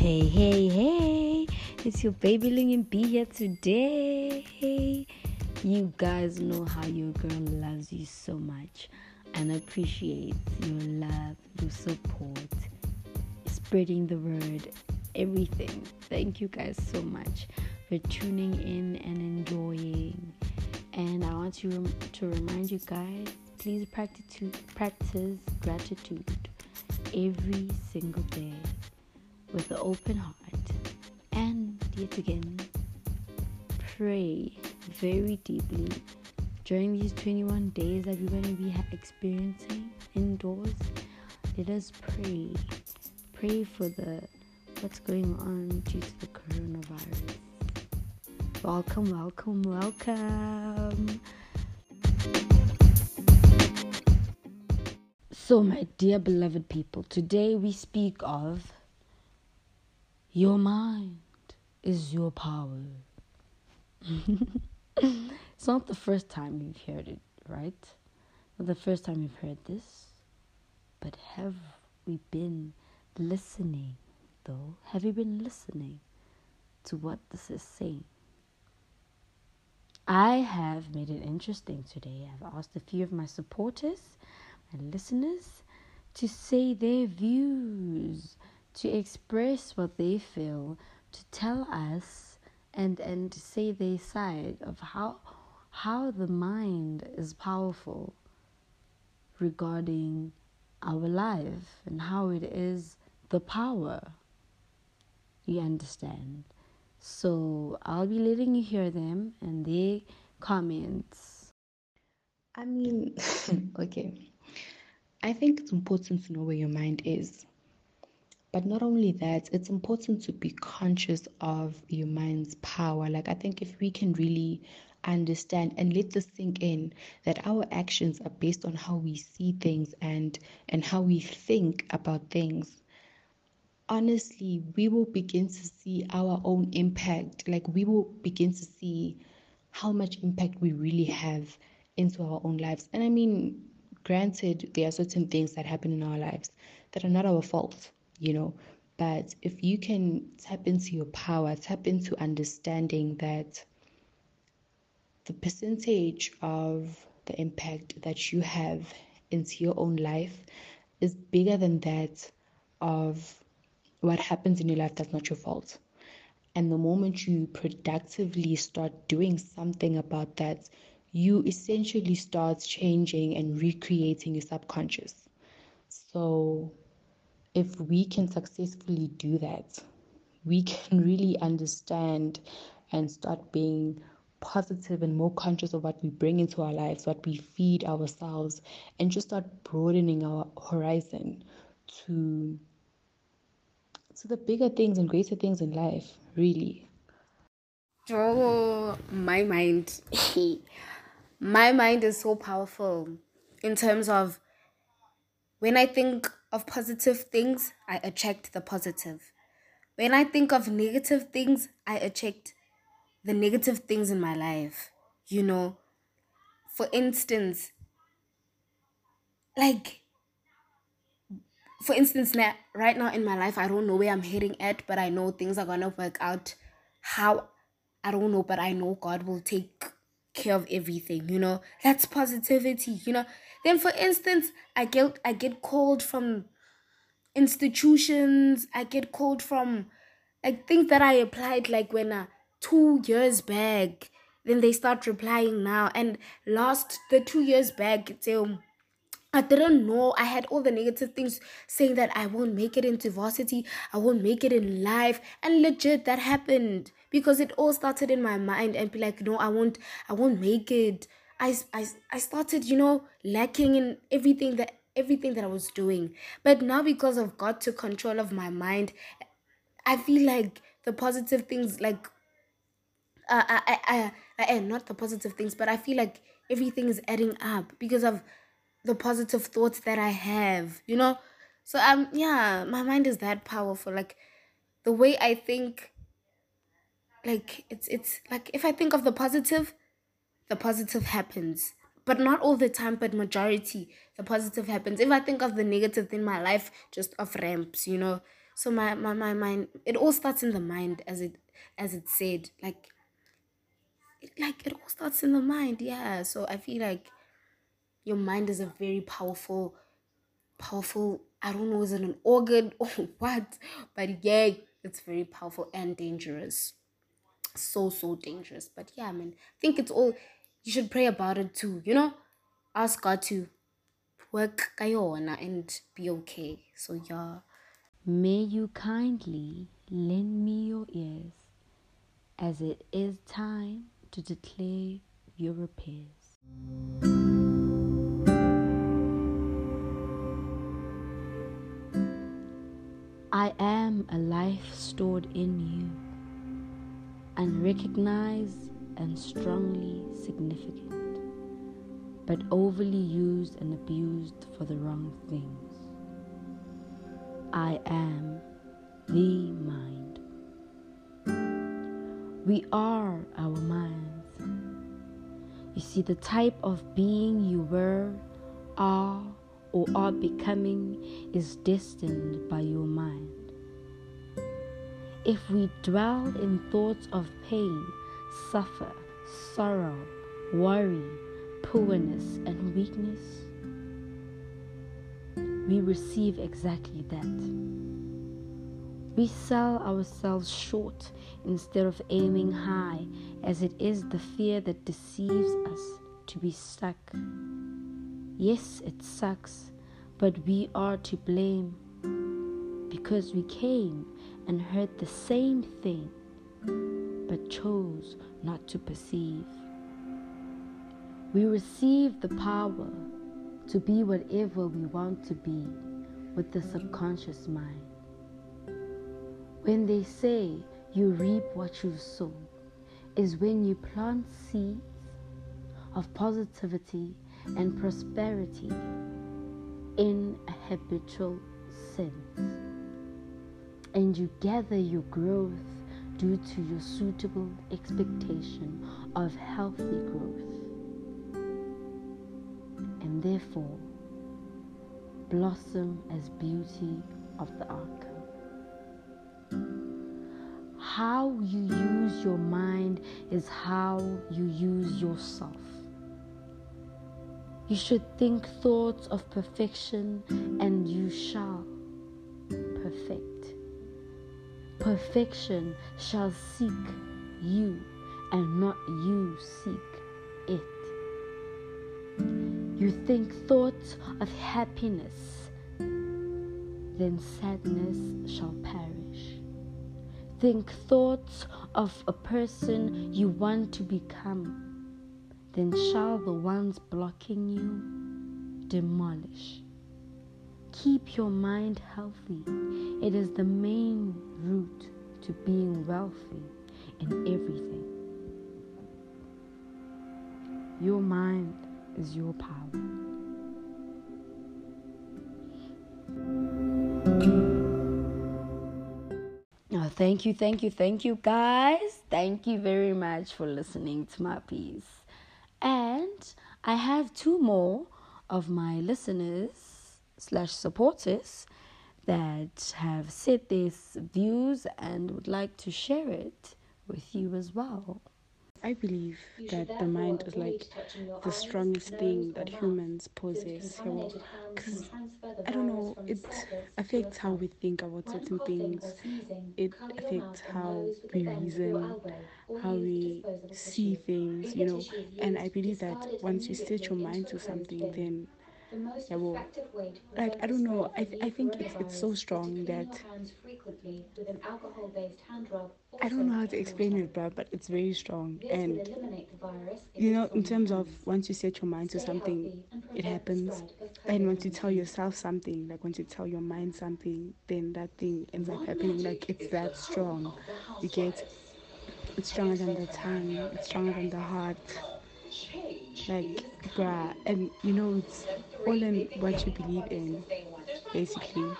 Hey, hey, hey, it's your baby Ling and B here today. You guys know how your girl loves you so much and appreciates your love, your support, spreading the word, everything. Thank you guys so much for tuning in and enjoying. And I want you to remind you guys please practice, practice gratitude every single day with an open heart. And yet again, pray very deeply during these 21 days that we're going to be experiencing indoors. Let us pray. Pray for the what's going on due to the coronavirus. Welcome, welcome, welcome. So, my dear beloved people, today we speak of your mind is your power. it's not the first time you've heard it, right? Not the first time you've heard this. But have we been listening, though? Have you been listening to what this is saying? I have made it interesting today. I've asked a few of my supporters, my listeners, to say their views to express what they feel, to tell us and and say their side of how how the mind is powerful regarding our life and how it is the power. You understand? So I'll be letting you hear them and their comments. I mean, okay. I think it's important to know where your mind is. But not only that, it's important to be conscious of your mind's power. Like, I think if we can really understand and let this sink in that our actions are based on how we see things and and how we think about things honestly we will begin to see our own impact. Like we will begin to see how much impact we really have into our own lives. And i mean granted there are certain things that happen in our lives that are not our fault you know. But if you can tap into your power, tap into understanding that the percentage of the impact that you have into your own life is bigger than that of what happens in your life that's not your fault. And the moment you productively start doing something about that, you essentially start changing and recreating your subconscious. So if we can successfully do that, we can really understand and start being positive and more conscious of what we bring into our lives, what we feed ourselves, and just start broadening our horizon to to the bigger things and greater things in life, really. Oh, my mind. my mind is so powerful in terms of when I think of positive things, I attract the positive. When I think of negative things, I attract the negative things in my life. You know, for instance, like, for instance, now, right now in my life, I don't know where I'm heading at, but I know things are gonna work out. How I don't know, but I know God will take care of everything. You know, that's positivity. You know, then, for instance, I get I get called from institutions. I get called from like things that I applied like when uh, two years back. Then they start replying now, and last the two years back, till I didn't know. I had all the negative things saying that I won't make it into varsity, I won't make it in life. And legit that happened because it all started in my mind and be like, no, I won't I won't make it. I, I, I started, you know, lacking in everything that everything that I was doing. But now because of God took control of my mind, I feel like the positive things like uh, I, I, I, I, not the positive things, but I feel like everything is adding up because of the positive thoughts that I have, you know? So um yeah, my mind is that powerful. Like the way I think like it's it's like if I think of the positive, the positive happens. But not all the time, but majority, the positive happens. If I think of the negative in my life, just off ramps, you know. So my, my, my mind, it all starts in the mind as it as it said. Like it, like it all starts in the mind, yeah. So I feel like your mind is a very powerful, powerful, I don't know, is it an organ or what? But yeah, it's very powerful and dangerous. So, so dangerous. But yeah, I mean, I think it's all you should pray about it too, you know? Ask God to work and be okay. So yeah. May you kindly lend me your ears, as it is time to declare your repairs. I am a life stored in you, unrecognized and strongly significant, but overly used and abused for the wrong things. I am the mind. We are our minds. You see, the type of being you were, are, or are becoming is destined by your mind. If we dwell in thoughts of pain, suffer, sorrow, worry, poorness, and weakness, we receive exactly that. We sell ourselves short instead of aiming high, as it is the fear that deceives us to be stuck. Yes, it sucks, but we are to blame because we came and heard the same thing but chose not to perceive. We receive the power to be whatever we want to be with the subconscious mind. When they say you reap what you sow, is when you plant seeds of positivity and prosperity in a habitual sense. And you gather your growth due to your suitable expectation of healthy growth and therefore blossom as beauty of the ark. How you use your mind is how you use yourself. You should think thoughts of perfection, and you shall perfect. Perfection shall seek you, and not you seek it. You think thoughts of happiness, then sadness shall perish. Think thoughts of a person you want to become, then shall the ones blocking you demolish. Keep your mind healthy. It is the main route to being wealthy in everything. Your mind is your power. Oh, thank you, thank you, thank you, guys. Thank you very much for listening to my piece. And I have two more of my listeners slash supporters that have said these views and would like to share it with you as well. I believe that the mind is like the strongest thing that humans possess. Because I don't know, it affects how we think about certain things, it affects how we reason, how we see things, you know. And I believe that once you set your mind to something, then yeah, well, like I don't know. I, th- I think it's it's so strong that I don't know how to explain it, bro, but it's very strong. And you know, in terms of once you set your mind to something, it happens. And once you tell yourself something, like once you tell your mind something, then that thing ends up happening. Like it's that strong. You get it's stronger than the tongue, it's stronger than the heart. Like, bruh, and you know, it's all in what you believe in, basically.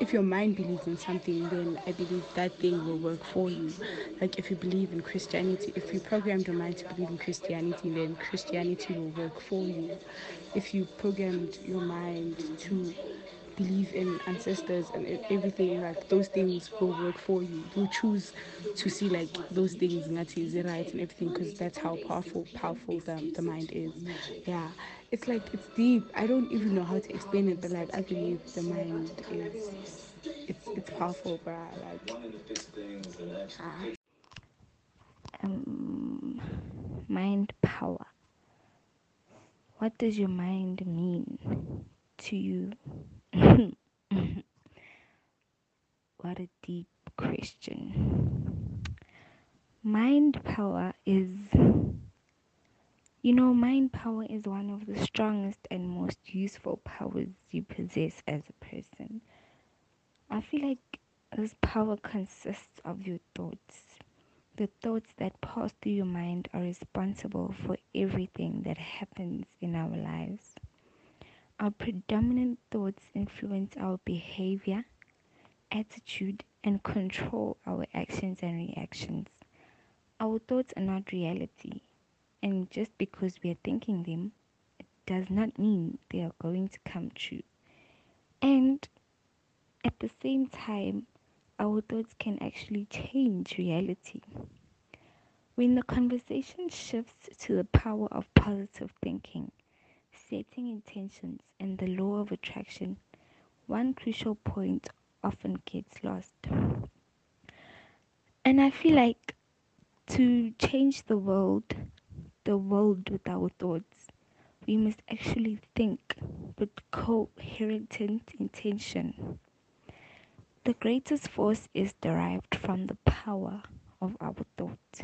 If your mind believes in something, then I believe that thing will work for you. Like, if you believe in Christianity, if you programmed your mind to believe in Christianity, then Christianity will work for you. If you programmed your mind to believe in ancestors and everything, like those things will work for you. You choose to see like those things and that is right and everything because that's how powerful powerful the, the mind is. Yeah. It's like it's deep. I don't even know how to explain it, but like I believe the mind is it's it's powerful, bruh. Like ah. um, mind power. What does your mind mean to you? what a deep question. Mind power is, you know, mind power is one of the strongest and most useful powers you possess as a person. I feel like this power consists of your thoughts. The thoughts that pass through your mind are responsible for everything that happens in our lives. Our predominant thoughts influence our behavior, attitude, and control our actions and reactions. Our thoughts are not reality, and just because we are thinking them, it does not mean they are going to come true. And at the same time, our thoughts can actually change reality. When the conversation shifts to the power of positive thinking, setting intentions, and the law of attraction, one crucial point often gets lost. And I feel like to change the world, the world with our thoughts, we must actually think with coherent intention. The greatest force is derived from the power of our thoughts.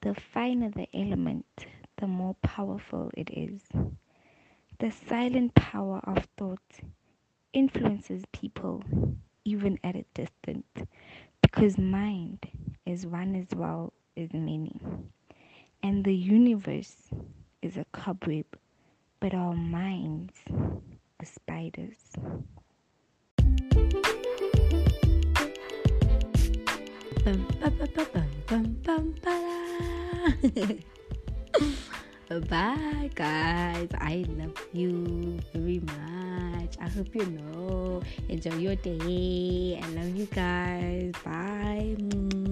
The finer the element, the more powerful it is. The silent power of thought influences people even at a distance because mind is one as well as many. And the universe is a cobweb, but our minds are spiders. Bum, bum, bum. Bye, guys. I love you very much. I hope you know. Enjoy your day. I love you guys. Bye.